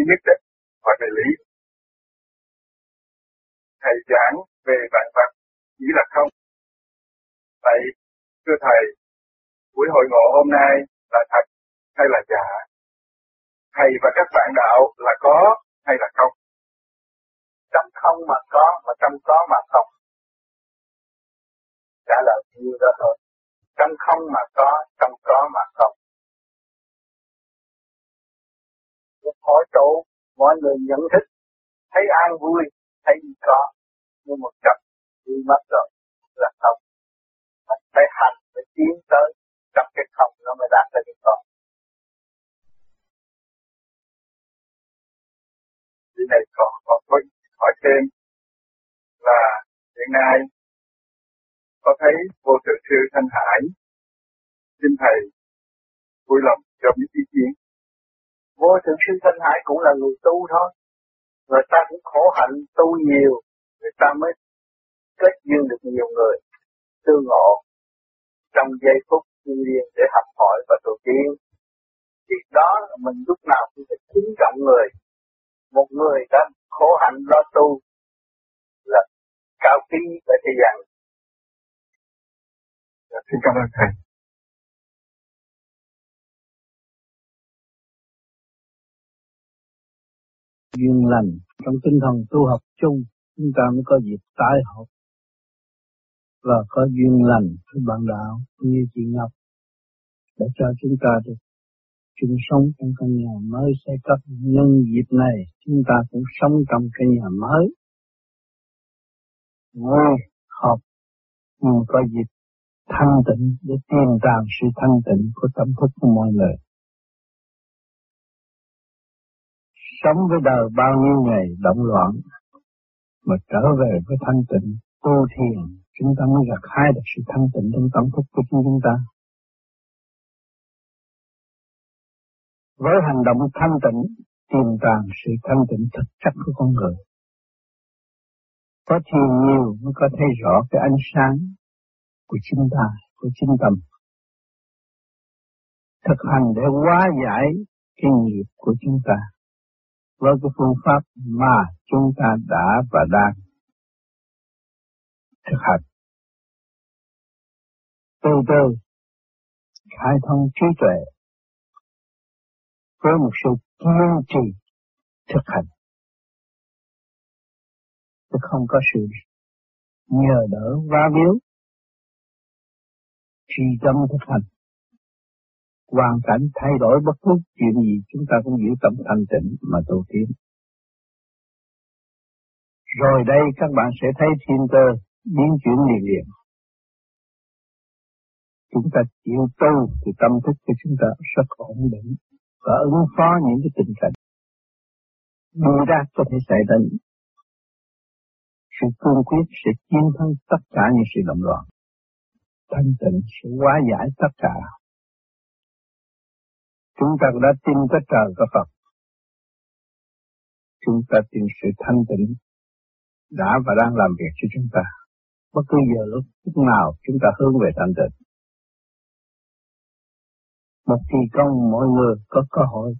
cái nhất định hoặc là lý. Thầy giảng về vạn vật chỉ là không. Vậy, thưa Thầy, buổi hội ngộ hôm nay là thật hay là giả? Thầy và các bạn đạo là có hay là không? Trong không mà có, mà trong có mà không. Trả lời như đó thôi. Trong không mà có, trong có mà không. Một hội tụ, mọi người nhận thức, thấy an vui, thấy có, nhưng một cặp đi mất rồi là không. Mình phải hành, phải tiến tới, trong cái không nó mới đạt tới cái có. Cái này có còn có hỏi thêm là hiện nay có thấy vô tự sư Thanh Hải xin thầy vui lòng cho biết ý kiến vô thượng sư Thanh Hải cũng là người tu thôi. Người ta cũng khổ hạnh tu nhiều, người ta mới kết duyên được nhiều người. Tương ngộ, trong giây phút thiên liên để học hỏi và tu tiên. Thì đó là mình lúc nào cũng phải kính trọng người. Một người đã khổ hạnh lo tu là cao quý ở thế gian xin cảm ơn thầy. Duyên lành, trong tinh thần tu học chung, chúng ta mới có dịp tái học. Và có duyên lành với bạn đạo như chị Ngọc để cho chúng ta được chung sống trong căn nhà mới xây cấp. Nhân dịp này, chúng ta cũng sống trong căn nhà mới. Ngồi học nhưng có dịp thanh tịnh, để tìm tàng sự thanh tịnh của tâm thức của mọi người. Sống với đời bao nhiêu ngày động loạn, mà trở về với thanh tịnh, tu thiền, chúng ta mới gặt hái được sự thanh tịnh trong tâm thức của chúng ta. Với hành động thanh tịnh, tìm tàng sự thanh tịnh thực chất của con người. Có thiền nhiều mới có thấy rõ cái ánh sáng của chính ta, của chính tâm. Thực hành để hóa giải cái nghiệp của chúng ta với cái phương pháp mà chúng ta đã và đang thực hành. Từ từ khai thông trí tuệ với một sự kiên trì thực hành. Chứ không có sự nhờ đỡ va biếu, trì tâm thực hành hoàn cảnh thay đổi bất cứ chuyện gì, chúng ta cũng giữ tâm thanh tịnh mà tu tiến. Rồi đây các bạn sẽ thấy thiên cơ biến chuyển liền liền. Chúng ta chịu tu thì tâm thức của chúng ta rất ổn định và ứng phó những cái tình cảnh đưa ra có thể xảy đến. Sự cương quyết sẽ chiến thắng tất cả những sự động loạn. Thanh tịnh sẽ hóa giải tất cả Chúng ta đã tin có trời có Phật. Chúng ta tin sự thanh tịnh đã và đang làm việc cho chúng ta. Bất cứ giờ lúc, lúc nào chúng ta hướng về thanh tịnh. Một kỳ công mọi người có cơ hội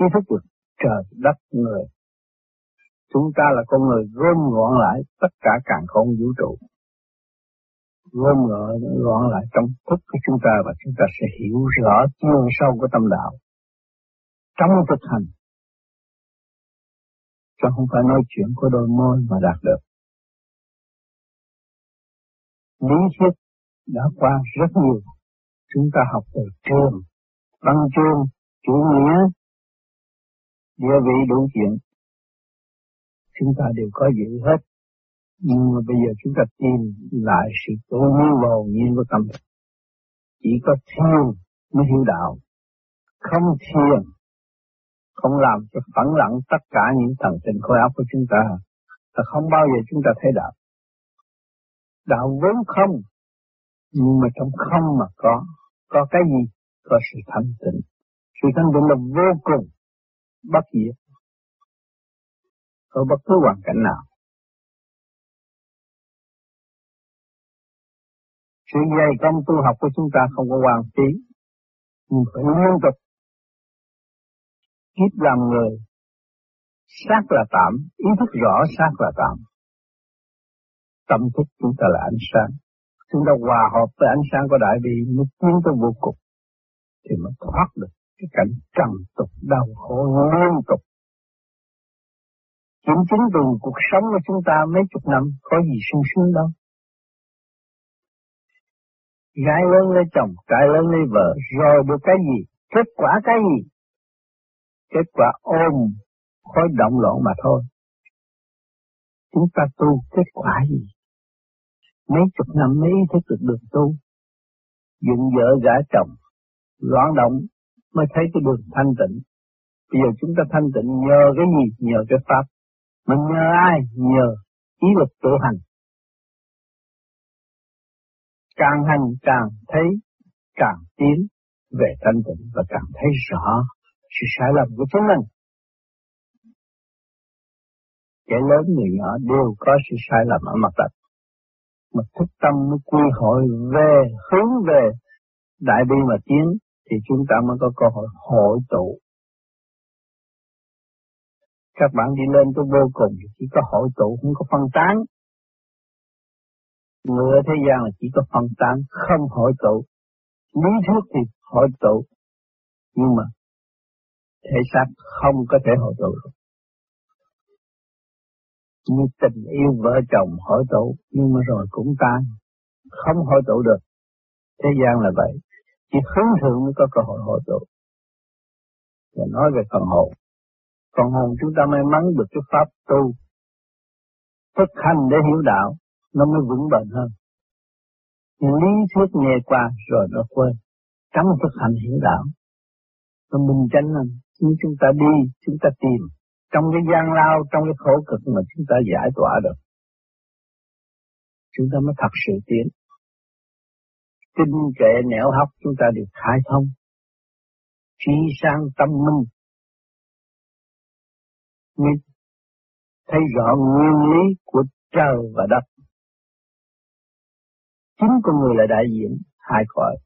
ý thức được trời đất người. Chúng ta là con người gom gọn lại tất cả càng không vũ trụ gom gọn gọn lại trong thức của chúng ta và chúng ta sẽ hiểu rõ chiều sâu của tâm đạo. Trong thực hành, chứ không phải nói chuyện của đôi môi mà đạt được. Lý thuyết đã qua rất nhiều. Chúng ta học từ trường, văn chương chủ nghĩa, địa vị đủ chuyện. Chúng ta đều có giữ hết nhưng mà bây giờ chúng ta tìm lại sự tối như và nhiên của tâm. Chỉ có thiền mới hiểu đạo. Không thiền, không làm cho phẳng lặng tất cả những thần tình khối óc của chúng ta, là không bao giờ chúng ta thấy đạo. Đạo vốn không, nhưng mà trong không mà có, có cái gì? Có sự thanh tịnh. Sự thanh tịnh là vô cùng, bất diệt. Ở bất cứ hoàn cảnh nào. Sự dày công tu học của chúng ta không có hoàn phí, nhưng phải liên tục kiếp làm người, xác là tạm, ý thức rõ xác là tạm. Tâm thức chúng ta là ánh sáng. Chúng ta hòa hợp với ánh sáng của đại bi mới tiến tới vô cùng. Thì mới thoát được cái cảnh trần tục đau khổ liên tục. Kiểm chứng từ cuộc sống của chúng ta mấy chục năm có gì sung sướng đâu. Gái lớn lấy chồng, trai lớn lấy vợ, rồi được cái gì? Kết quả cái gì? Kết quả ôm khối động loạn mà thôi. Chúng ta tu kết quả gì? Mấy chục năm mấy ý thức được được tu. Dựng vợ gã chồng, loạn động mới thấy cái đường thanh tịnh. Bây giờ chúng ta thanh tịnh nhờ cái gì? Nhờ cái Pháp. Mình nhờ ai? Nhờ ý lực tự hành. Càng hành càng thấy, càng tiến về thanh tịnh và càng thấy rõ sự sai lầm của chúng mình. Kẻ lớn người nhỏ đều có sự sai lầm ở mặt đất. Mà thức tâm mới quy hội về, hướng về đại bi mà tiến thì chúng ta mới có cơ hội hội tụ. Các bạn đi lên tới vô cùng thì chỉ có hội tụ, không có phân tán. Người ở thế gian là chỉ có phân tán, không hội tụ. Lý thuyết thì hội tụ, nhưng mà thể xác không có thể hội tụ được. Như tình yêu vợ chồng hội tụ, nhưng mà rồi cũng tan, không hội tụ được. Thế gian là vậy, chỉ hướng thượng mới có cơ hội hội tụ. Và nói về phần hồn, phần hồn chúng ta may mắn được cái pháp tu, thực hành để hiểu đạo, nó mới vững bền hơn. Lý thuyết nghe qua rồi nó quên, trong thực hành hiểu đạo, nó minh chánh hơn, Nếu chúng ta đi, chúng ta tìm trong cái gian lao, trong cái khổ cực mà chúng ta giải tỏa được. Chúng ta mới thật sự tiến. tinh kệ nẻo hóc chúng ta được khai thông. Trí sang tâm minh. Mới thấy rõ nguyên lý của trời và đất. Chính con người là đại diện hai cõi.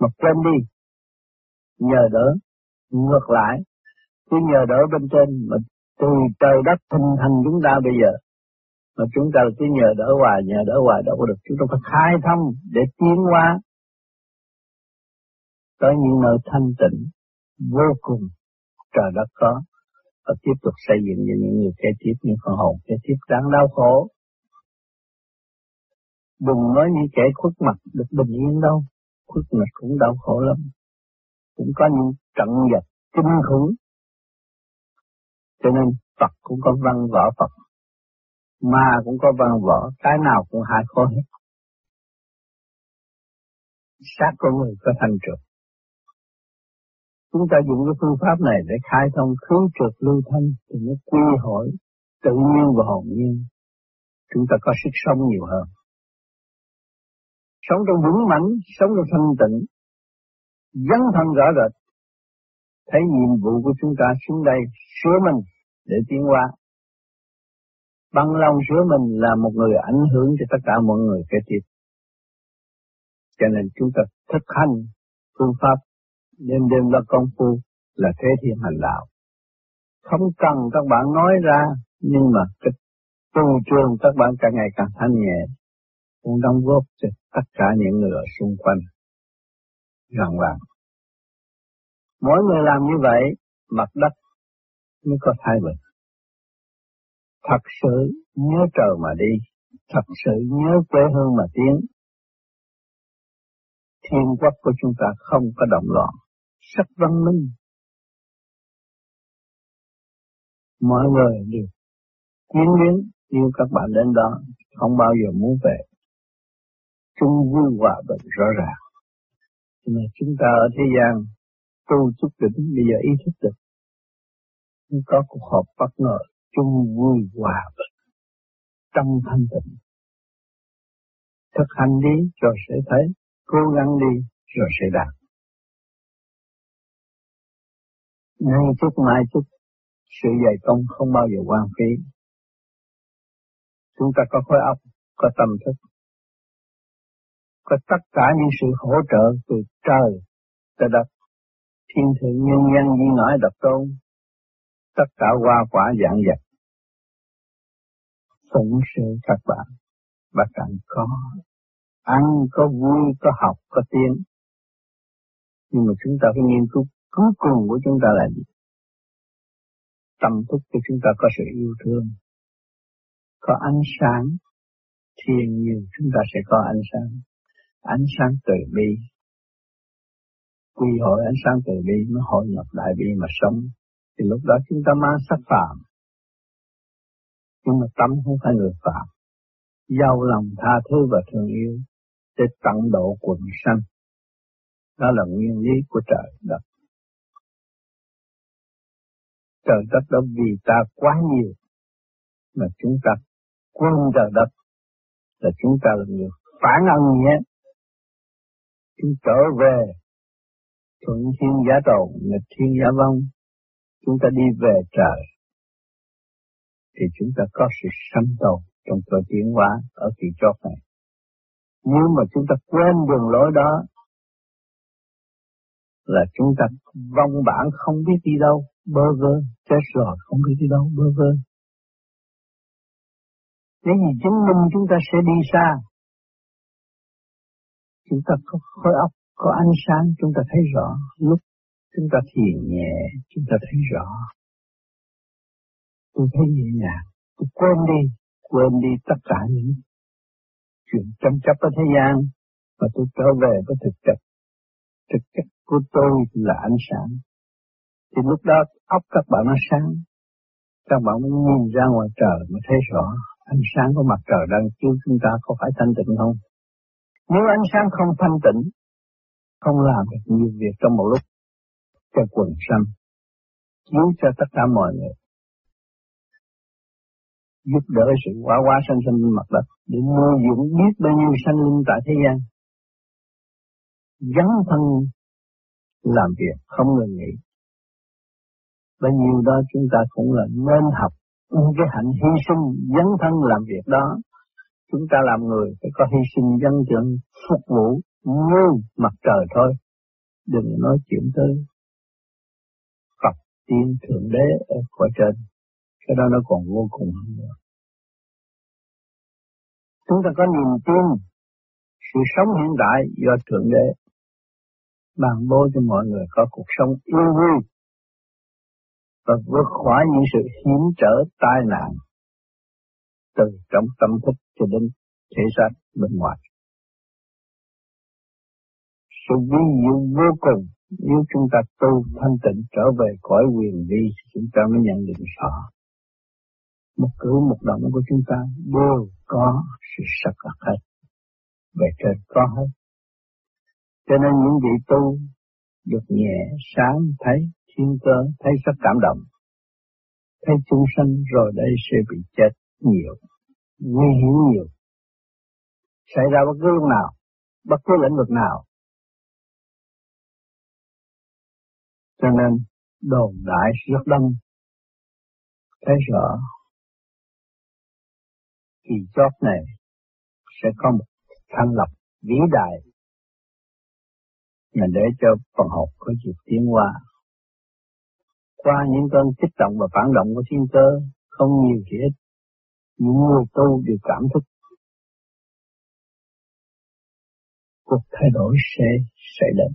Mà quên đi, nhờ đỡ ngược lại. Cứ nhờ đỡ bên trên mà từ trời đất hình thành chúng ta bây giờ. Mà chúng ta cứ nhờ đỡ hoài nhờ đỡ hoài đâu có được. Chúng ta phải khai thông để tiến hóa. Tới những nơi thanh tịnh vô cùng trời đất có. Và tiếp tục xây dựng cho những người kế tiếp những con hồn kế tiếp. Đáng đau khổ đừng nói như kẻ khuất mặt được bình yên đâu khuất mặt cũng đau khổ lắm cũng có những trận giật kinh khủng. Cho nên Phật cũng có văn võ Phật, ma cũng có văn võ, cái nào cũng hại khổ hết. Sát con người có thành trượt. Chúng ta dùng cái phương pháp này để khai thông khứ trượt lưu thanh thì nó quy hội tự nhiên và hồn nhiên. Chúng ta có sức sống nhiều hơn. Sống trong vững mạnh, sống trong thanh tịnh, dấn thân rõ rệt, thấy nhiệm vụ của chúng ta xuống đây sửa mình để tiến hóa. Bằng lòng sửa mình là một người ảnh hưởng cho tất cả mọi người kế tiếp. Cho nên chúng ta thực hành phương pháp đêm đêm là công phu là thế thiên hành đạo. Không cần các bạn nói ra, nhưng mà cái tu trường các bạn càng ngày càng thanh nhẹ, cũng đóng góp cho tất cả những người ở xung quanh gần bạn. Mỗi người làm như vậy, mặt đất mới có thay bình. Thật sự nhớ trời mà đi, thật sự nhớ quê hương mà tiến. Thiên quốc của chúng ta không có động loạn, rất văn minh. Mọi người đều quyến luyến yêu các bạn đến đó, không bao giờ muốn về. Chung vui hòa bình rõ ràng. Mà chúng ta ở thế gian tu chút đỉnh bây giờ ý thức được. Có cuộc họp bất ngờ chung vui hòa bình trong thanh tịnh. Thực hành đi rồi sẽ thấy, cố gắng đi rồi sẽ đạt. Nay chút mai chút, sự dày công không bao giờ quan phí. Chúng ta có khối óc, có tâm thức, có tất cả những sự hỗ trợ từ trời tới đất thiên thượng nhân dân như ngõi độc tôn, tất cả hoa quả dạng vật, phụng sự các bạn, và cần có, ăn có vui, có học, có tiếng. Nhưng mà chúng ta phải nghiên cứu cuối cùng của chúng ta là gì? Tâm thức của chúng ta có sự yêu thương, có ánh sáng, thiên nhiên chúng ta sẽ có ánh sáng, ánh sáng từ bi, quy hội ánh sáng từ bi nó hội nhập đại bi mà sống. Thì lúc đó chúng ta mang sắc phạm. Nhưng mà tâm không phải người phạm. Giàu lòng tha thứ và thương yêu để tận độ quần sanh. Đó là nguyên lý của trời đất. Trời đất đó vì ta quá nhiều mà chúng ta quên trời đất. Là chúng ta là người phản ân nhé chúng trở về thuận thiên giả đầu nghịch thiên giả vong, chúng ta đi về trời, thì chúng ta có sự sanh tồn trong cơ tiến hóa ở kỳ chót này. Nếu mà chúng ta quên đường lối đó, là chúng ta vong bản không biết đi đâu, bơ vơ, chết rồi không biết đi đâu, bơ vơ. Thế gì chứng minh chúng ta sẽ đi xa, chúng ta có khối óc có ánh sáng chúng ta thấy rõ, lúc chúng ta thiền nhẹ chúng ta thấy rõ. Tôi thấy nhẹ nhàng, tôi quên đi, quên đi tất cả những chuyện tranh chấp ở thế gian và tôi trở về với thực chất. Thực chất của tôi là ánh sáng. Thì lúc đó óc các bạn nó sáng, các bạn mới nhìn ra ngoài trời mới thấy rõ ánh sáng của mặt trời đang chiếu chúng ta có phải thanh tịnh không? Nếu ánh sáng không thanh tịnh không làm được nhiều việc trong một lúc cho quần sanh, chiếu cho tất cả mọi người, giúp đỡ sự quá quá sanh sanh trên mặt đất để nuôi dưỡng biết bao nhiêu sanh linh tại thế gian. Gắn thân làm việc không ngừng nghỉ. Bao nhiêu đó chúng ta cũng là nên học cái hạnh hy sinh dấn thân làm việc đó. Chúng ta làm người phải có hy sinh dân dân phục vụ như mặt trời thôi. Đừng nói chuyện tới Phật tiên Thượng Đế ở cõi trên. Cái đó nó còn vô cùng hơn nữa. Chúng ta có niềm tin, sự sống hiện tại do Thượng Đế ban bố cho mọi người có cuộc sống yên vui và vượt khỏi những sự hiểm trở tai nạn từ trong tâm thức cho đến thế gian bên ngoài. Sự vi diệu vô cùng nếu chúng ta tu thanh tịnh trở về cõi quyền vi chúng ta mới nhận định rõ. Một cử một động của chúng ta đều có sự sạch lạc hết, về trên có hết. Cho nên những vị tu được nhẹ sáng, thấy thiên cơ, thấy rất cảm động, thấy chúng sanh rồi đây sẽ bị chết nhiều nguy hiểm nhiều xảy ra bất cứ lúc nào, bất cứ lĩnh vực nào Cho nên, đồn đại rất đông. Thấy rõ kỳ chót này sẽ có một thành lập vĩ đại mà để cho phần học có dịp tiến qua. Qua những cơn kích động và phản động của thiên cơ, không nhiều gì hết. Những người tu đều cảm thức cuộc thay đổi sẽ xảy đến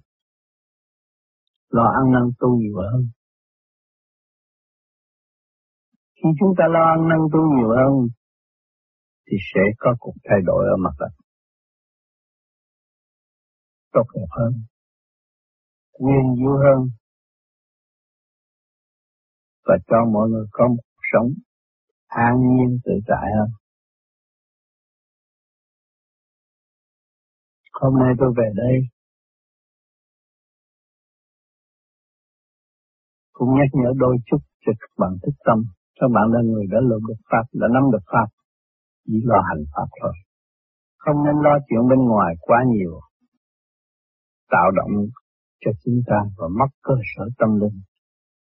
lo ăn năn tu nhiều hơn. Khi chúng ta lo ăn năn tu nhiều hơn, thì sẽ có cuộc thay đổi ở mặt đất. Tốt đẹp hơn, nguyên diệu hơn, và cho mọi người có một cuộc sống an nhiên tự tại hơn. Hôm nay tôi về đây cũng nhắc nhở đôi chút cho các bạn thức tâm. Các bạn là người đã lượm được Pháp, đã nắm được Pháp, chỉ lo hành Pháp thôi. Không nên lo chuyện bên ngoài quá nhiều, tạo động cho chúng ta và mất cơ sở tâm linh,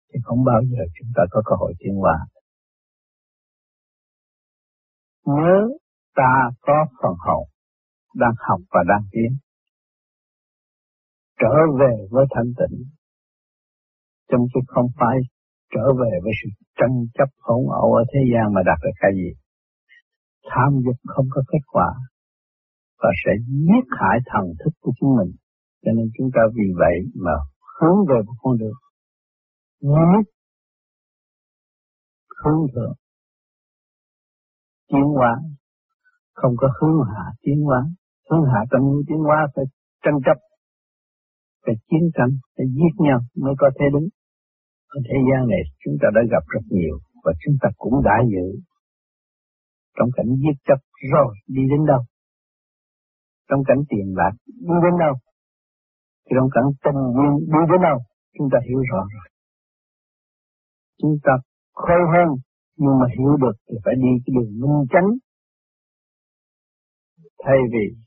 thì không bao giờ chúng ta có cơ hội tiến hóa. Nhớ ta có phần hồn đang học và đang tiến, trở về với thanh tịnh trong chứ không phải trở về với sự tranh chấp hỗn ẩu ở thế gian mà đạt được cái gì. Tham dục không có kết quả và sẽ giết hại thần thức của chúng mình. Cho nên chúng ta vì vậy mà hướng về một con đường nhất hướng thượng tiến hóa. Không có hướng hạ tiến hóa. Hướng hạ trong tiến hóa phải tranh chấp, phải chiến tranh, phải giết nhau mới có thể đúng ở thế gian này chúng ta đã gặp rất nhiều và chúng ta cũng đã giữ. Trong cảnh giết chấp rồi đi đến đâu? Trong cảnh tiền bạc đi đến đâu? Thì trong cảnh tình duyên đi đến đâu? Chúng ta hiểu rõ rồi. Chúng ta khôi hơn nhưng mà hiểu được thì phải đi cái đường minh chánh thay vì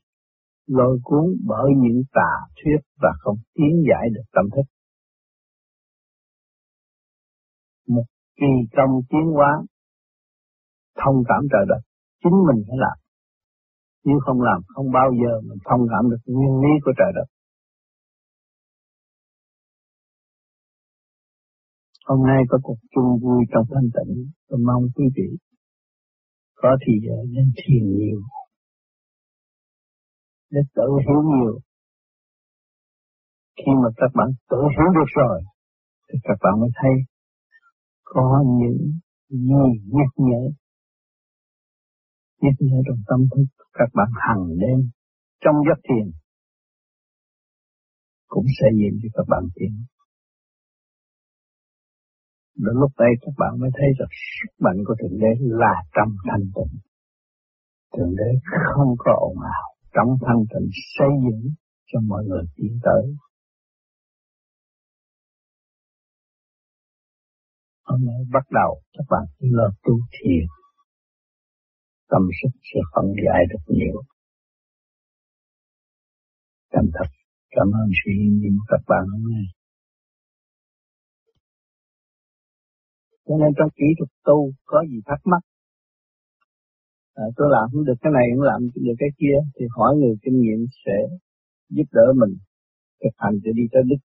lôi cuốn bởi những tà thuyết và không tiến giải được tâm thức. Một kỳ công tiến hóa thông cảm trời đất, chính mình phải làm. Nếu không làm không bao giờ mình thông cảm được nguyên lý của trời đất. Hôm nay có cuộc chung vui trong thanh tịnh, tôi mong quý vị có thì giờ nên thiền nhiều, để tự hiểu nhiều. Khi mà các bạn tự hiểu được rồi, thì các bạn mới thấy có những gì nhắc nhở, nhắc nhở trong tâm thức các bạn hằng đêm trong giấc thiền cũng sẽ nhìn cho các bạn thiền. Đến lúc đây các bạn mới thấy được sức mạnh của Thượng Đế là trong thanh tịnh. Thượng Đế không có ồn ào, trong thanh tịnh xây dựng cho mọi người tiến tới. Hôm nay bắt đầu các bạn lo tu thiền. Tâm sức sẽ phân giải được nhiều. Cảm thật, cảm ơn sự yên của các bạn hôm nay. Cho nên trong kỹ thuật tu có gì thắc mắc. À, tôi làm không được cái này, cũng làm được cái kia, thì hỏi người kinh nghiệm sẽ giúp đỡ mình thực hành để đi tới đích.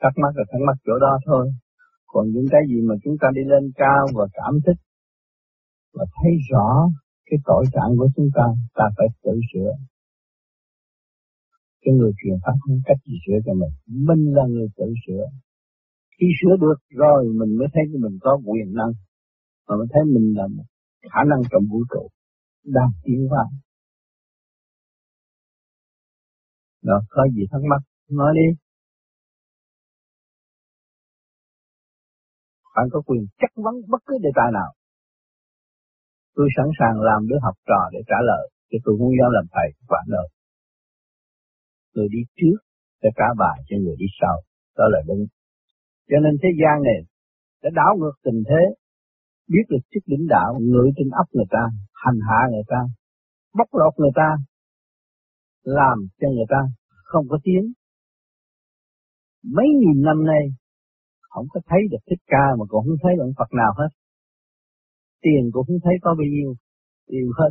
Thắc mắc là thắc mắc chỗ đó thôi. Còn những cái gì mà chúng ta đi lên cao và cảm thức và thấy rõ cái tội trạng của chúng ta, ta phải tự sửa. Cái người truyền pháp không cách gì sửa cho mình, mình là người tự sửa. Khi sửa được rồi mình mới thấy mình có quyền năng, mà mới thấy mình là một khả năng trong vũ trụ đang tiến hóa. đó có gì thắc mắc, nói đi. Bạn có quyền chất vấn bất cứ đề tài nào. Tôi sẵn sàng làm đứa học trò để trả lời, chứ tôi không dám làm thầy của bạn đâu. Người đi trước sẽ trả bài cho người đi sau, đó là đúng. Cho nên thế gian này đã đảo ngược tình thế, biết được chức lĩnh đạo ngự trên ấp người ta, hành hạ người ta, bóc lột người ta, làm cho người ta không có tiếng. Mấy nghìn năm nay, không có thấy được thích ca mà cũng không thấy được Phật nào hết. Tiền cũng không thấy có bao nhiêu, tiêu hết.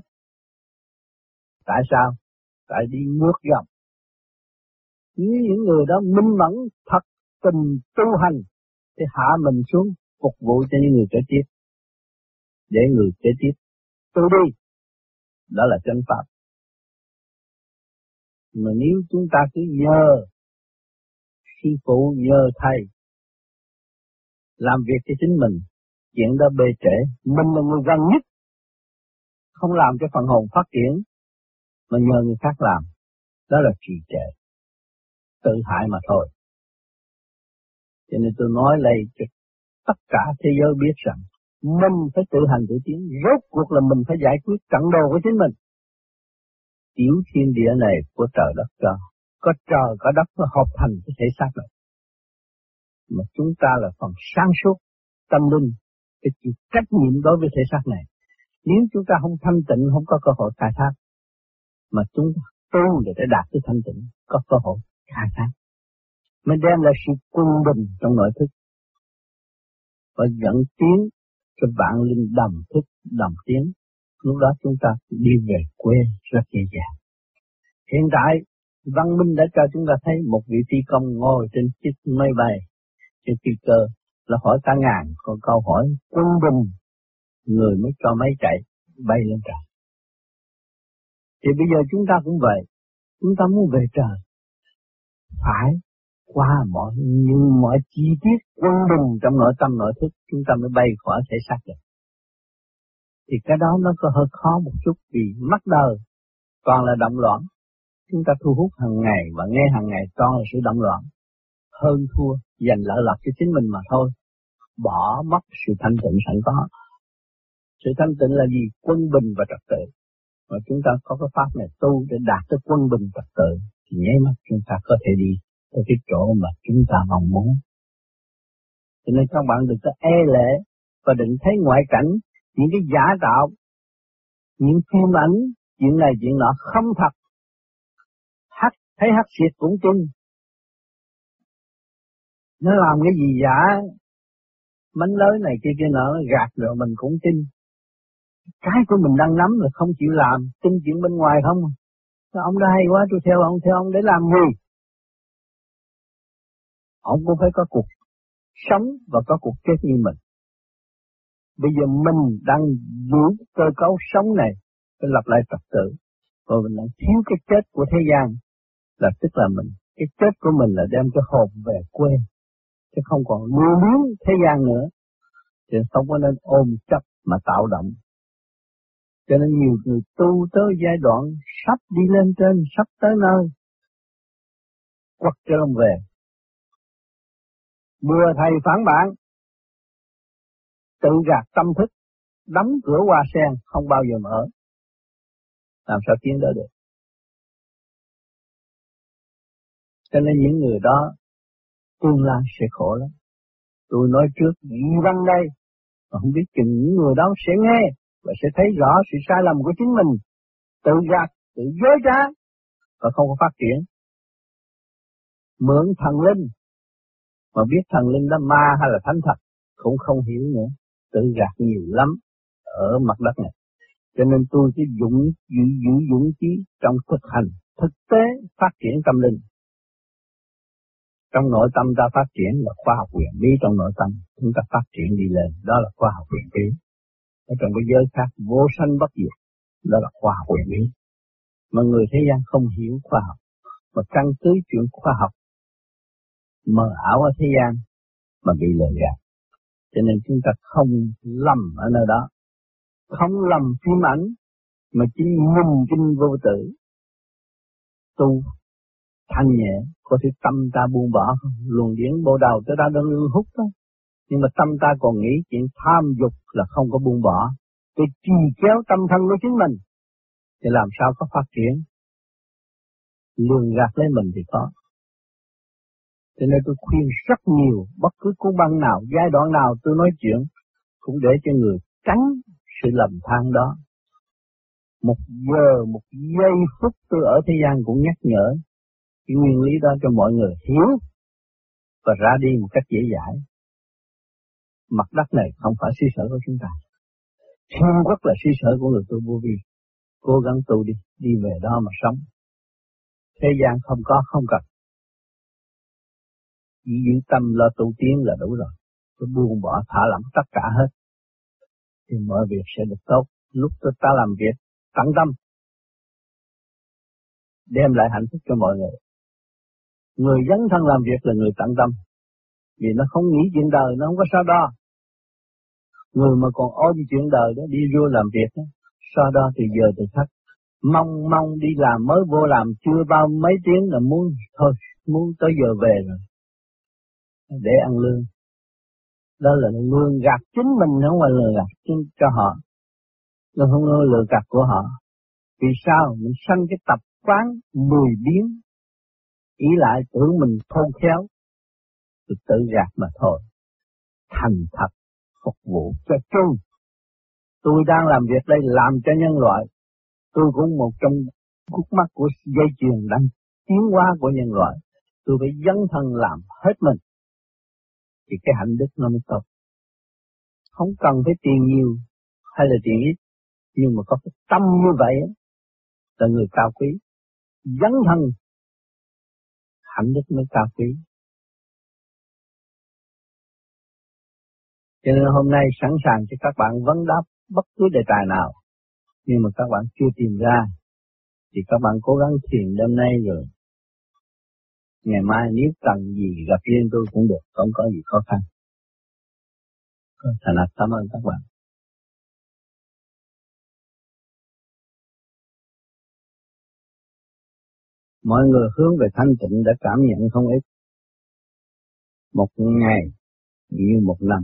Tại sao? Tại đi ngược dòng. Những người đó minh mẫn thật tình tu hành thì hạ mình xuống phục vụ cho những người kế tiếp. Để người kế tiếp tu đi. Đó là chân pháp. Mà nếu chúng ta cứ nhờ sư phụ nhờ thầy làm việc cho chính mình, chuyện đó bê trễ, mình là người gần nhất, không làm cho phần hồn phát triển, mà nhờ người khác làm, đó là trì trệ, tự hại mà thôi. Cho nên tôi nói lại cho tất cả thế giới biết rằng mình phải tự hành tự tiến, rốt cuộc là mình phải giải quyết trận đồ của chính mình. Tiểu thiên địa này của trời đất cho, có trời có đất nó hợp thành cái thể xác này. Mà chúng ta là phần sáng suốt, tâm linh, cái chịu trách nhiệm đối với thể xác này. Nếu chúng ta không thanh tịnh, không có cơ hội khai thác, mà chúng ta tu để để đạt tới thanh tịnh, có cơ hội khai thác mới đem lại sự quân bình trong nội thức. Và dẫn tiến cho vạn linh đồng thức đồng tiến. Lúc đó chúng ta đi về quê rất dễ dàng. Hiện tại, văn minh đã cho chúng ta thấy một vị phi công ngồi trên chiếc máy bay. Trên phi cơ là hỏi cả ngàn còn câu hỏi quân bình. Người mới cho máy chạy, bay lên trời. Thì bây giờ chúng ta cũng vậy. Chúng ta muốn về trời. Phải qua mọi những mọi chi tiết quân bình trong nội tâm, nội thức, chúng ta mới bay khỏi thể xác được. Thì cái đó nó có hơi khó một chút vì mắt đời toàn là động loạn. Chúng ta thu hút hàng ngày và nghe hàng ngày toàn là sự động loạn. Hơn thua giành lợi lộc cho chính mình mà thôi. Bỏ mất sự thanh tịnh sẵn có. Sự thanh tịnh là gì? Quân bình và trật tự. Và chúng ta có cái pháp này tu để đạt tới quân bình trật tự thì nháy mắt chúng ta có thể đi tới cái chỗ mà chúng ta mong muốn. Cho nên các bạn đừng có e lệ và đừng thấy ngoại cảnh những cái giả tạo những phim ảnh chuyện này chuyện nọ không thật. Hắc, thấy hắc xịt cũng tin. Nó làm cái gì giả? Mánh lới này kia kia nọ gạt rồi mình cũng tin. Cái của mình đang nắm là không chịu làm tin chuyện bên ngoài không? Ông đó hay quá tôi theo ông theo ông để làm gì? Ông cũng phải có cuộc sống và có cuộc chết như mình. Bây giờ mình đang giữ cơ cấu sống này, phải lập lại trật tự và mình đang thiếu cái chết của thế gian, là tức là mình. Cái chết của mình là đem cái hồn về quê, chứ không còn lưu luyến thế gian nữa. Thì không có nên ôm chấp mà tạo động. Cho nên nhiều người tu tới giai đoạn sắp đi lên trên, sắp tới nơi quật trở về. Mưa thầy phản bạn, tự gạt tâm thức, đóng cửa hoa sen không bao giờ mở. Làm sao tiến tới được? Cho nên những người đó tương lai sẽ khổ lắm. Tôi nói trước dị văn đây, mà không biết chừng những người đó sẽ nghe và sẽ thấy rõ sự sai lầm của chính mình, tự gạt, tự dối trá và không có phát triển. Mượn thần linh mà biết thần linh đó ma hay là thánh thật cũng không hiểu nữa, tự gạt nhiều lắm ở mặt đất này. Cho nên tôi chỉ dũng giữ giữ dũng chí trong thực hành, thực tế phát triển tâm linh. Trong nội tâm ta phát triển là khoa học quyền bí trong nội tâm, chúng ta phát triển đi lên, đó là khoa học quyền bí. Ở trong cái giới khác vô sanh bất diệt, đó là khoa học quyền bí. Mà người thế gian không hiểu khoa học, mà căn cứ chuyện khoa học mơ ảo ở thế gian mà bị lừa gạt. Cho nên chúng ta không lầm ở nơi đó. Không lầm phim ảnh mà chỉ ngâm kinh vô tử. Tu, thanh nhẹ, có thể tâm ta buông bỏ không? Luồng điển bộ đầu tới ta đang hút đó. Nhưng mà tâm ta còn nghĩ chuyện tham dục là không có buông bỏ. Để trì kéo tâm thân của chính mình. Thì làm sao có phát triển? Lường gạt lấy mình thì có. Cho nên tôi khuyên rất nhiều, bất cứ cố băng nào, giai đoạn nào tôi nói chuyện, cũng để cho người tránh sự lầm than đó. Một giờ, một giây phút tôi ở thế gian cũng nhắc nhở cái nguyên lý đó cho mọi người hiểu và ra đi một cách dễ dãi. Mặt đất này không phải suy sở của chúng ta. Thiên quốc là suy sở của người tu vô vi. Cố gắng tu đi, đi về đó mà sống. Thế gian không có, không cần chỉ giữ tâm lo tu tiến là đủ rồi. Tôi buông bỏ thả lỏng tất cả hết. Thì mọi việc sẽ được tốt. Lúc tôi ta làm việc tận tâm. Đem lại hạnh phúc cho mọi người. Người dấn thân làm việc là người tận tâm. Vì nó không nghĩ chuyện đời, nó không có sao đo. Người mà còn ôm chuyện đời đó đi vô làm việc đó, so đo thì giờ thì khắc. Mong mong đi làm mới vô làm chưa bao mấy tiếng là muốn thôi muốn tới giờ về rồi để ăn lương. Đó là lương gạt chính mình, không phải lừa gạt cho họ. Nó không có lừa gạt của họ. Vì sao? Mình sanh cái tập quán mười biến. Ý lại tưởng mình khôn khéo. tự tự gạt mà thôi. Thành thật, phục vụ cho chung. Tôi đang làm việc đây làm cho nhân loại. Tôi cũng một trong khúc mắt của dây chuyền đang tiến hóa của nhân loại. Tôi phải dấn thân làm hết mình thì cái hạnh đức nó mới tốt. Không cần phải tiền nhiều hay là tiền ít, nhưng mà có cái tâm như vậy là người cao quý. Dấn thân hạnh đức mới cao quý. Cho nên hôm nay sẵn sàng cho các bạn vấn đáp bất cứ đề tài nào. Nhưng mà các bạn chưa tìm ra, thì các bạn cố gắng thiền đêm nay rồi. Ngày mai nếu cần gì gặp riêng tôi cũng được, không có gì khó khăn. Thành cảm ơn các bạn. Mọi người hướng về thanh tịnh đã cảm nhận không ít. Một ngày như một năm.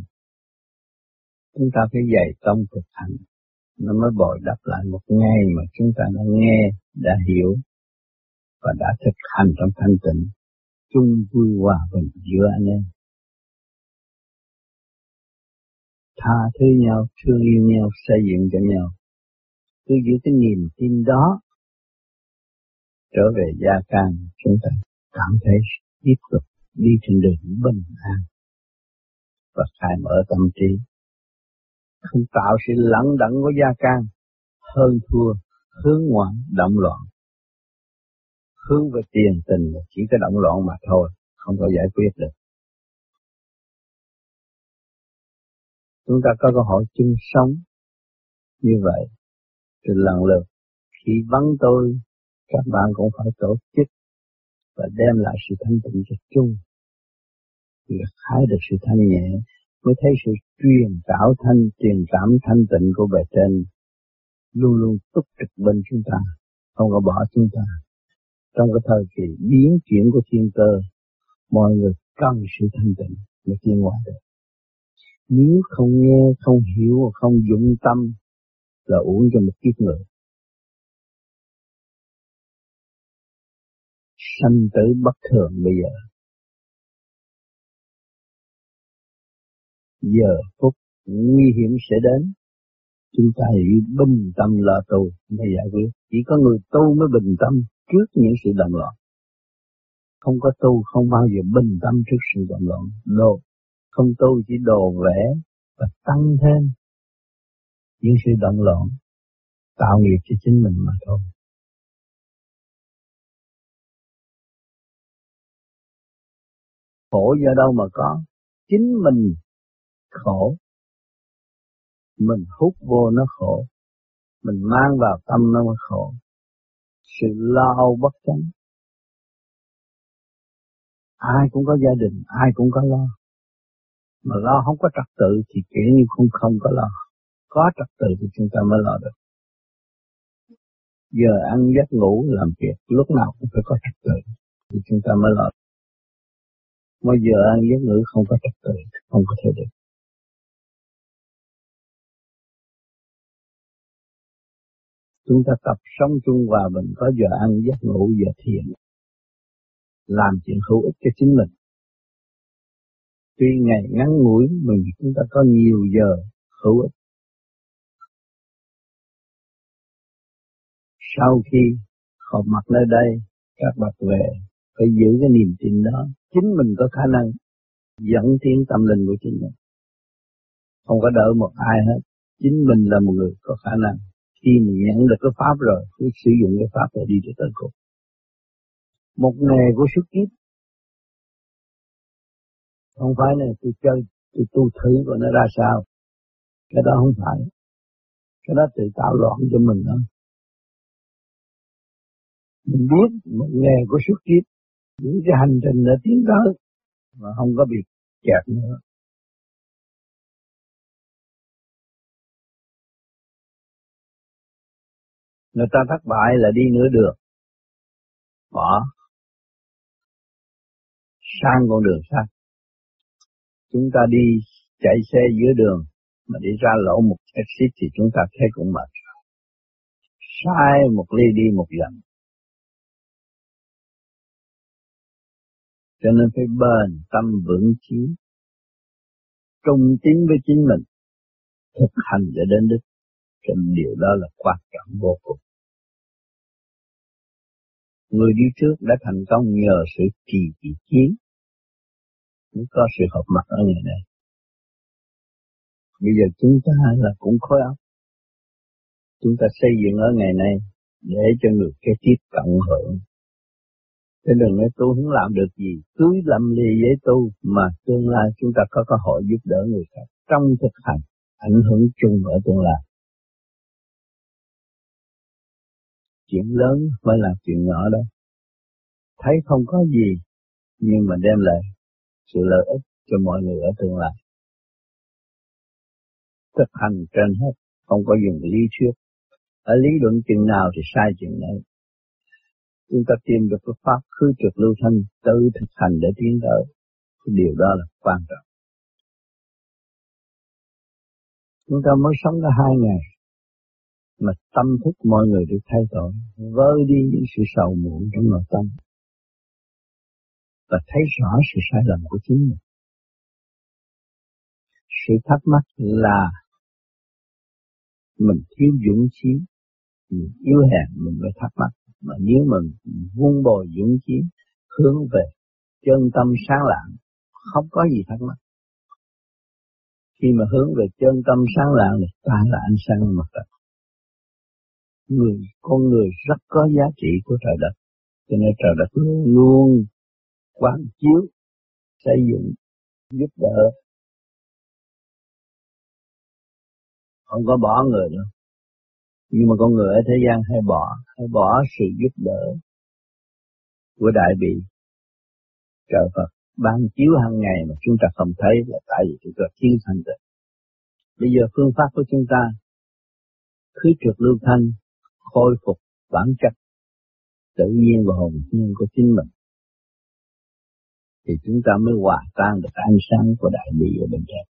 Chúng ta phải dày công thực hành. Nó mới bồi đắp lại một ngày mà chúng ta đã nghe, đã hiểu và đã thực hành trong thanh tịnh. Chung vui hòa bình giữa anh em. Tha thứ nhau, thương yêu nhau, xây dựng cho nhau. Cứ giữ cái niềm tin đó trở về gia can chúng ta cảm thấy tiếp tục đi trên đường bình an và khai mở tâm trí không tạo sự lẫn đẫn của gia can hơn thua hướng ngoại động loạn hướng về tiền tình chỉ có động loạn mà thôi không có giải quyết được chúng ta có cơ hội chung sống như vậy từ lần lượt khi vắng tôi các bạn cũng phải tổ chức và đem lại sự thanh tịnh cho chung. Thì khai được sự thanh nhẹ mới thấy sự truyền tạo thanh, truyền cảm thanh tịnh của bề trên luôn luôn túc trực bên chúng ta, không có bỏ chúng ta. Trong cái thời kỳ biến chuyển của thiên cơ, mọi người cần sự thanh tịnh để tiến hóa được. Nếu không nghe, không hiểu, không dụng tâm là uống cho một kiếp người. sanh tử bất thường bây giờ. Giờ phút nguy hiểm sẽ đến, chúng ta hãy bình tâm là tu mới giải quyết. Chỉ có người tu mới bình tâm trước những sự động loạn. Không có tu không bao giờ bình tâm trước sự động loạn. Đồ, không tu chỉ đồ vẽ và tăng thêm những sự động loạn tạo nghiệp cho chính mình mà thôi. Khổ do đâu mà có? Chính mình khổ. Mình hút vô nó khổ. Mình mang vào tâm nó mới khổ. Sự lo âu bất chánh. Ai cũng có gia đình, ai cũng có lo. Mà lo không có trật tự thì kiểu như không không có lo. Có trật tự thì chúng ta mới lo được. Giờ ăn giấc ngủ làm việc lúc nào cũng phải có trật tự thì chúng ta mới lo Bây giờ ăn giấc ngủ không có trật tự, không có thể được. Chúng ta tập sống chung hòa bình có giờ ăn giấc ngủ giờ thiền. Làm chuyện hữu ích cho chính mình. Tuy ngày ngắn ngủi mình chúng ta có nhiều giờ hữu ích. Sau khi họp mặt nơi đây, các bậc về phải giữ cái niềm tin đó chính mình có khả năng dẫn tiến tâm linh của chính mình không có đợi một ai hết chính mình là một người có khả năng khi mình nhận được cái pháp rồi, cứ sử dụng cái pháp để đi được tới cùng. Một nghề của xuất kiếp. Không phải là tôi chơi, tôi tu thử của nó ra sao. Cái đó không phải. Cái đó tự tạo loạn cho mình đó mình biết một nghề của xuất kiếp, những cái hành trình đã tiến tới mà không có bị kẹt nữa. Người ta thất bại là đi nửa đường. Bỏ. Sang con đường khác. Chúng ta đi chạy xe giữa đường mà đi ra lỗ một exit thì chúng ta thấy cũng mệt. Sai một ly đi một dặm Cho nên phải bền tâm vững chí, trung tín với chính mình, thực hành để đến đích. Cái điều đó là quan trọng vô cùng. Người đi trước đã thành công nhờ sự trì ý chiến, cũng có sự hợp mặt ở ngày này. Bây giờ chúng ta là cũng khối óc. Chúng ta xây dựng ở ngày nay để cho người kế tiếp cộng hưởng Thế đừng nói tôi không làm được gì, cứ làm lì với tu mà tương lai chúng ta có cơ hội giúp đỡ người khác trong thực hành, ảnh hưởng chung ở tương lai. Chuyện lớn phải là chuyện nhỏ đó. Thấy không có gì, nhưng mà đem lại sự lợi ích cho mọi người ở tương lai. Thực hành trên hết, không có dùng lý thuyết. Ở lý luận chừng nào thì sai chừng đấy chúng ta tìm được cái pháp khứ trực lưu thanh tự thực hành để tiến tới cái điều đó là quan trọng chúng ta mới sống có hai ngày mà tâm thức mọi người được thay đổi, vơi đi những sự sầu muộn trong nội tâm. Và thấy rõ sự sai lầm của chính mình. Sự thắc mắc là mình thiếu dũng khí mình yếu hèn mình mới thắc mắc. Mà nếu mình vun bồi dũng khí hướng về chân tâm sáng lạng, không có gì thắc mắc. Khi mà hướng về chân tâm sáng lạng thì ta là ánh sáng mặt trời người, con người rất có giá trị của trời đất. Cho nên trời đất luôn luôn quán chiếu, xây dựng, giúp đỡ. Không có bỏ người đâu nhưng mà con người ở thế gian hay bỏ hay bỏ sự giúp đỡ của đại bi trời Phật ban chiếu hàng ngày mà chúng ta không thấy là tại vì chúng ta thiếu thanh tịnh bây giờ phương pháp của chúng ta, khứ trượt lưu thanh khôi phục bản chất tự nhiên và hồn nhiên của chính mình thì chúng ta mới hòa tan được ánh sáng của đại bi ở bên trên.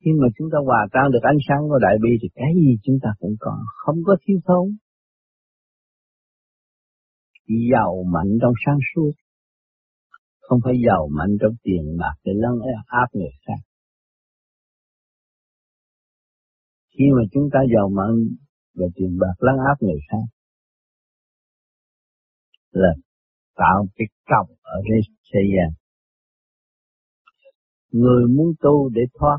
khi mà chúng ta hòa tan được ánh sáng của đại bi thì cái gì chúng ta cũng có, không có thiếu thốn. Giàu mạnh trong sáng suốt, không phải giàu mạnh trong tiền bạc để lấn áp người khác. Khi mà chúng ta giàu mạnh và tiền bạc lấn áp người khác, là tạo cái cọc ở đây thế gian. Người muốn tu để thoát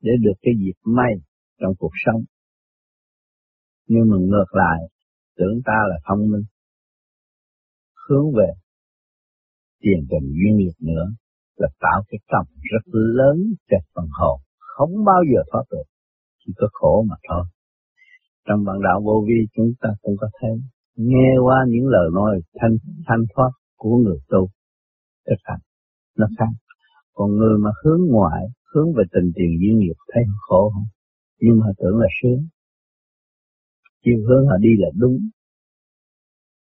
để được cái dịp may trong cuộc sống. Nhưng mà ngược lại, tưởng ta là thông minh, hướng về tiền tình duyên nghiệp nữa là tạo cái tâm rất lớn cho phần hồn, không bao giờ thoát được, chỉ có khổ mà thôi. Trong bản đạo vô vi chúng ta cũng có thấy, nghe qua những lời nói thanh thanh thoát của người tu, thực hành, nó khác. Còn người mà hướng ngoại hướng về tình tiền duyên nghiệp thấy khổ không? Nhưng mà tưởng là sướng. Chiều hướng họ đi là đúng.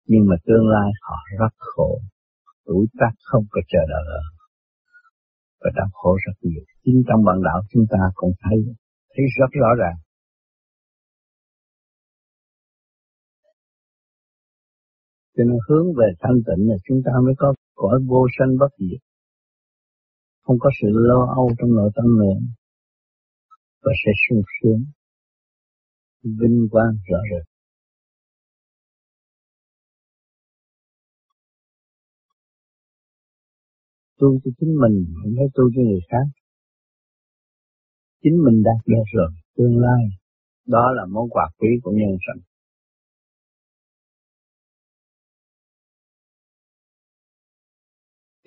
Nhưng mà tương lai họ rất khổ. Tuổi tác không có chờ đợi Và đau khổ rất nhiều. Chính trong bản đạo chúng ta cũng thấy, thấy rất rõ ràng. Cho nên hướng về thanh tịnh là chúng ta mới có cõi vô sanh bất diệt. Không có sự lo âu trong nội tâm nữa. Và sẽ sung sướng. Vinh quang rõ rệt. Tu cho chính mình, không phải tu cho người khác. Chính mình đạt được rồi, tương lai. Đó là món quà quý của nhân sinh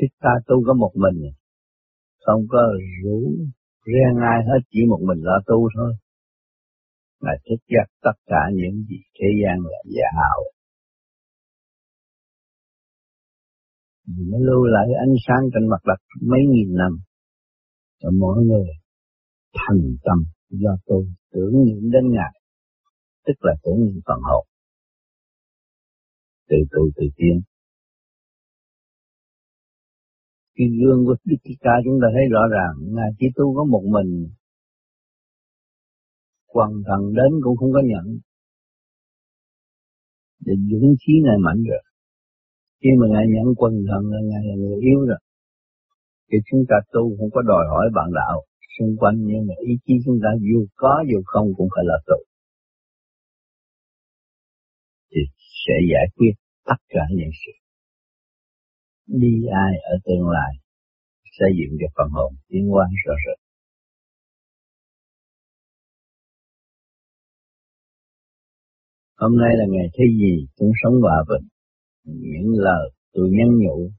Thích ta tu có một mình. Không có rủ riêng ai hết, chỉ một mình lo tu thôi. Mà thức giác tất cả những gì thế gian là giả ảo mới lưu lại ánh sáng trên mặt đất mấy nghìn năm. Cho mỗi người thành tâm do tu tưởng niệm đến Ngài, tức là tưởng niệm phần hồn. Từ tu từ tiên cái gương của Đức Thích Ca chúng ta thấy rõ ràng, Ngài chỉ tu có một mình. Quần thần đến cũng không có nhận. Để dũng khí Ngài mạnh rồi. Khi mà Ngài nhận quần thần là Ngài là người yếu rồi. Thì chúng ta tu không có đòi hỏi bạn đạo. Xung quanh Nhưng mà ý chí chúng ta dù có dù không cũng phải là tu. Thì sẽ giải quyết tất cả những sự đi ai ở tương lai xây dựng cho phần hồn tiến hóa rõ rệt. Hôm nay là ngày thứ gì chúng sống hòa bình. Những lời Tôi nhắn nhủ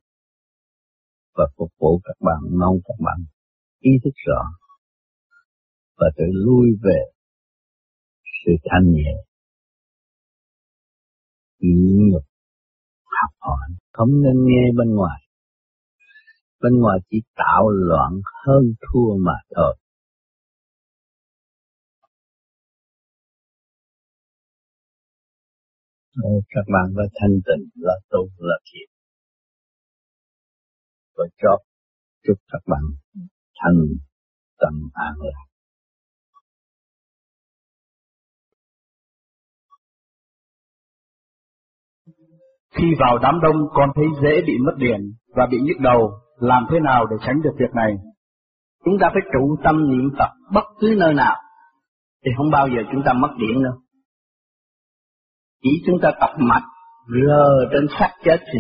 và phục vụ các bạn, mong các bạn ý thức rõ và tự lui về sự thanh nhẹ, nhịn nhục, học hỏi không nên nghe bên ngoài. Bên ngoài chỉ tạo loạn hơn thua mà thôi. Ờ, các bạn phải thanh tịnh là tu là thiện. Và cho chúc các bạn thành tâm an lạc. Khi vào đám đông con thấy dễ bị mất điện và bị nhức đầu, làm thế nào để tránh được việc này? Chúng ta phải trụ tâm niệm Phật bất cứ nơi nào, thì không bao giờ chúng ta mất điện đâu. Chỉ chúng ta tập mạch rờ trên xác chết thì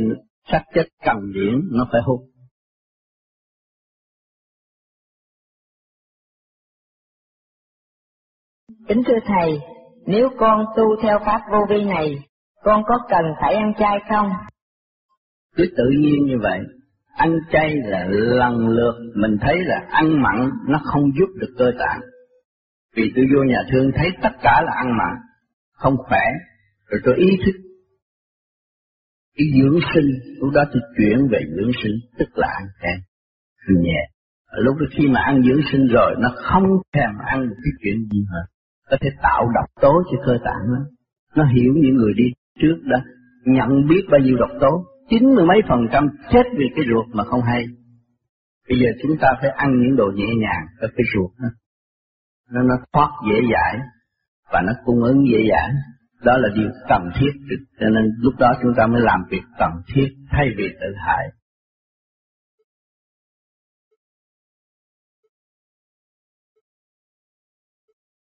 xác chết cần điện nó phải hút. Kính thưa Thầy, nếu con tu theo pháp vô vi này, con có cần phải ăn chay không? Cứ tự nhiên như vậy, ăn chay là lần lượt mình thấy là ăn mặn nó không giúp được cơ tạng. Vì tôi vô nhà thương thấy tất cả là ăn mặn, không khỏe, rồi tôi ý thức cái dưỡng sinh, lúc đó tôi chuyển về dưỡng sinh, tức là ăn chay, nhẹ. Lúc đó khi mà ăn dưỡng sinh rồi, nó không thèm ăn một cái chuyện gì hết. Có thể tạo độc tố cho cơ tạng nó. Nó hiểu những người đi trước đã nhận biết bao nhiêu độc tố, chín mươi mấy phần trăm chết vì cái ruột mà không hay. Bây giờ chúng ta phải ăn những đồ nhẹ nhàng ở cái ruột đó. Nó nó thoát dễ dãi và nó cung ứng dễ dãi. Đó là điều cần thiết, cho nên lúc đó chúng ta mới làm việc cần thiết thay vì tự hại.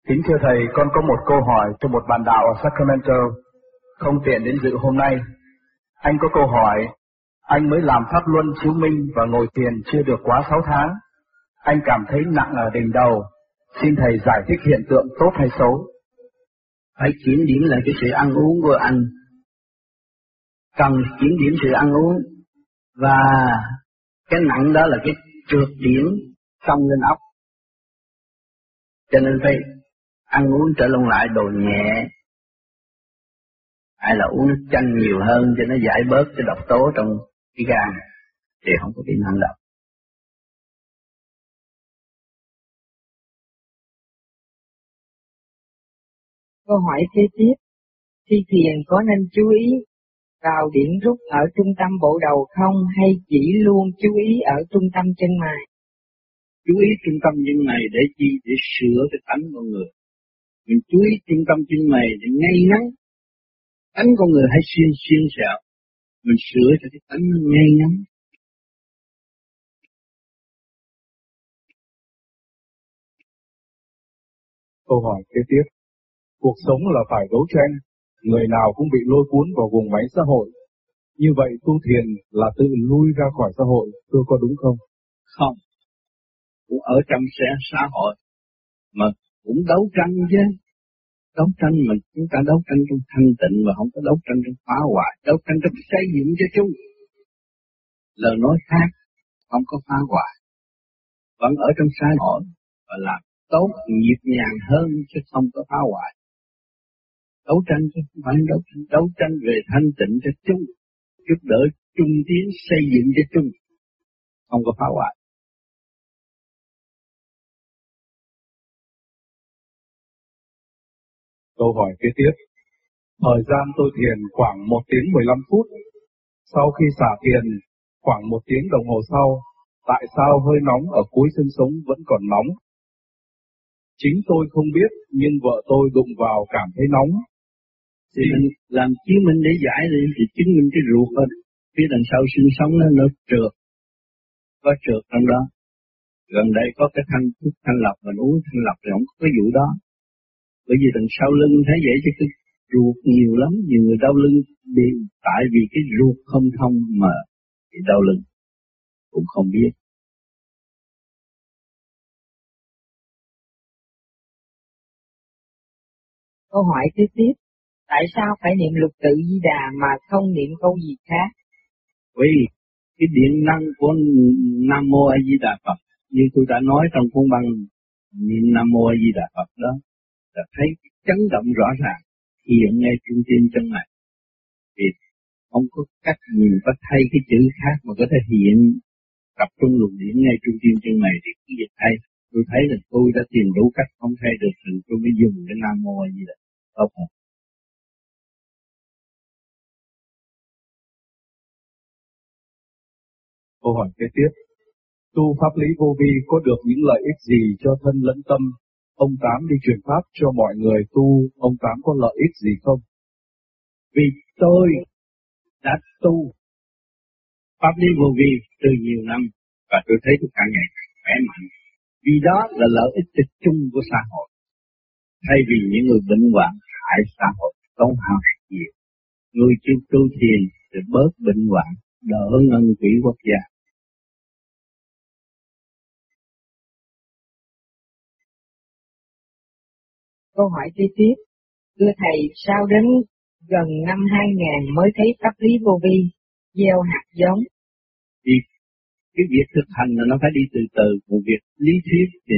Kính thưa Thầy, con có một câu hỏi cho một bạn đạo ở Sacramento, không tiện đến dự hôm nay. Anh có câu hỏi, anh mới làm pháp luân chiếu minh và ngồi thiền chưa được quá 6 tháng. Anh cảm thấy nặng ở đỉnh đầu, xin Thầy giải thích hiện tượng tốt hay xấu. Phải kiểm điểm lại cái sự ăn uống của anh. Cần kiểm điểm sự ăn uống và cái nặng đó là cái trượt điểm xong lên ốc. Cho nên phải ăn uống trở lông lại đồ nhẹ hay là uống nước chanh nhiều hơn cho nó giải bớt cái độc tố trong cái gan thì không có bị nặng độc Câu hỏi kế tiếp, thi thiền có nên chú ý vào điểm rút ở trung tâm bộ đầu không hay chỉ luôn chú ý ở trung tâm chân mày? Chú ý trung tâm chân mày để chi? Để sửa cái tánh con người. Mình chú ý trung tâm chân mày để ngay ngắn tánh con người hay xuyên xuyên xẹo mình sửa cho cái tánh nó ngay ngắn Câu hỏi kế tiếp. Cuộc sống là phải đấu tranh, người nào cũng bị lôi cuốn vào vùng máy xã hội. Như vậy tu thiền là tự lui ra khỏi xã hội, tôi có đúng không? Không. Cũng ở trong xã hội, mà cũng đấu tranh chứ đấu tranh mà chúng ta đấu tranh trong thanh tịnh mà không có đấu tranh trong phá hoại. Đấu tranh trong xây dựng cho chúng. Lời nói khác, không có phá hoại. Vẫn ở trong sai hội và làm tốt, nhịp nhàng hơn chứ không có phá hoại. Đấu tranh chứ không phải đấu tranh. Đấu tranh về thanh tịnh cho chúng. Giúp đỡ chung tiến xây dựng cho chung không có phá hoại. Câu hỏi kế tiếp. Thời gian tôi thiền khoảng 1 tiếng 15 phút. Sau khi xả thiền, khoảng 1 tiếng đồng hồ sau, tại sao hơi nóng ở cuối xương sống vẫn còn nóng? Chính tôi không biết, nhưng vợ tôi đụng vào cảm thấy nóng. Thì mình làm chứng minh để giải đi, thì chứng minh cái ruột ở Phía đằng sau xương sống nó, nó trượt. Có trượt trong đó. Gần đây có cái thanh thuốc thanh lọc, mình uống thanh lọc thì không có cái vụ đó. Bởi vì đằng sau lưng thấy vậy chứ cái ruột nhiều lắm, nhiều người đau lưng bị tại vì cái ruột không thông mà bị đau lưng. Cũng không biết. Câu hỏi kế tiếp, tại sao phải niệm lục tự di đà mà không niệm câu gì khác? Vì cái điện năng của Nam Mô A Di Đà Phật như tôi đã nói trong cuốn băng niệm Nam Mô A Di Đà Phật đó là thấy chấn động rõ ràng hiện ngay trung tim chân này. Vì không có cách nhìn có thay cái chữ khác mà có thể hiện, tập trung luồng điển ngay trung tim chân này thì cái việc thay. Tôi thấy là tôi đã tìm đủ cách không thay được thì tôi mới dùng cái Nam Mô gì đó tốt hơn Câu hỏi kế tiếp. Tu pháp lý vô vi có được những lợi ích gì cho thân lẫn tâm? Ông Tám đi truyền pháp cho mọi người tu, ông Tám có lợi ích gì không? Vì tôi đã tu pháp lý vô vi từ nhiều năm và tôi thấy tôi càng ngày càng khỏe mạnh. Vì đó là lợi ích trực chung của xã hội. Thay vì những người bệnh hoạn hại xã hội tốn hao nhiều. Người chịu tu thiền thì bớt bệnh hoạn, đỡ ngân quỹ quốc gia. Câu hỏi kế tiếp. Thưa Thầy, sao đến gần năm 2000 mới thấy pháp lý vô vi, gieo hạt giống? Thì cái việc thực hành là nó phải đi từ từ, một việc lý thuyết thì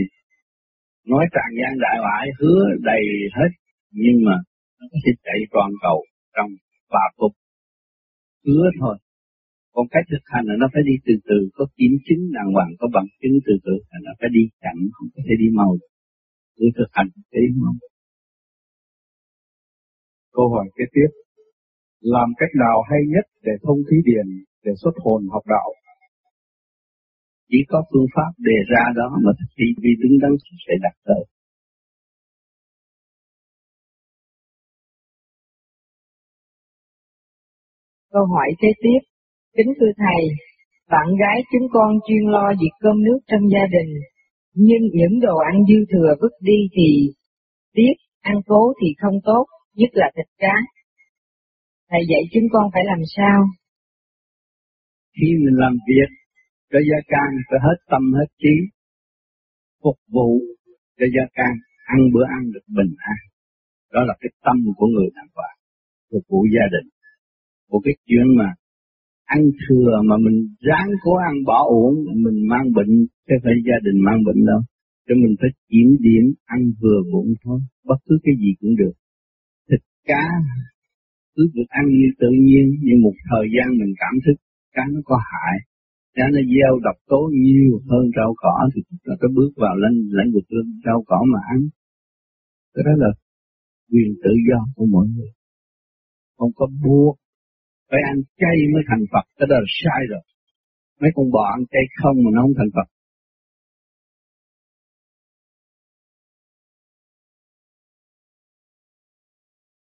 nói tràn gian đại loại, hứa đầy hết, nhưng mà nó sẽ chạy toàn cầu trong và cục, hứa thôi. Còn cách thực hành là nó phải đi từ từ, có kiểm chứng đàng hoàng, có bằng chứng từ từ, là nó phải đi chậm, không có thể đi mau được để thực hành tế không? Câu hỏi kế tiếp. Làm cách nào hay nhất để thông khí điển, để xuất hồn học đạo? Chỉ có phương pháp đề ra đó mà thực thi vì đứng đắn sẽ đạt tới. Câu hỏi kế tiếp. Kính thưa Thầy, bạn gái chúng con chuyên lo việc cơm nước trong gia đình, nhưng những đồ ăn dư thừa vứt đi thì tiếc, ăn cố thì không tốt, nhất là thịt cá. Thầy dạy chúng con phải làm sao? Khi mình làm việc cho gia can phải hết tâm hết trí, phục vụ cho gia can, ăn bữa ăn được bình an. Đó là cái tâm của người đàng hoàng, phục vụ gia đình. Một cái chuyện mà ăn thừa mà mình ráng cố ăn bỏ uống, mình mang bệnh, chứ phải gia đình mang bệnh đâu. Cho mình phải kiểm điểm, ăn vừa bụng thôi, bất cứ cái gì cũng được. Thịt cá, cứ được ăn như tự nhiên, nhưng một thời gian mình cảm thức cá nó có hại. Cá nó gieo độc tố nhiều hơn rau cỏ thì là cái bước vào lên lãnh vực rau cỏ mà ăn. Cái đó là quyền tự do của mọi người. Không có buộc phải ăn chay mới thành Phật, cái đó là sai rồi. Mấy con bò ăn chay không mà nó không thành Phật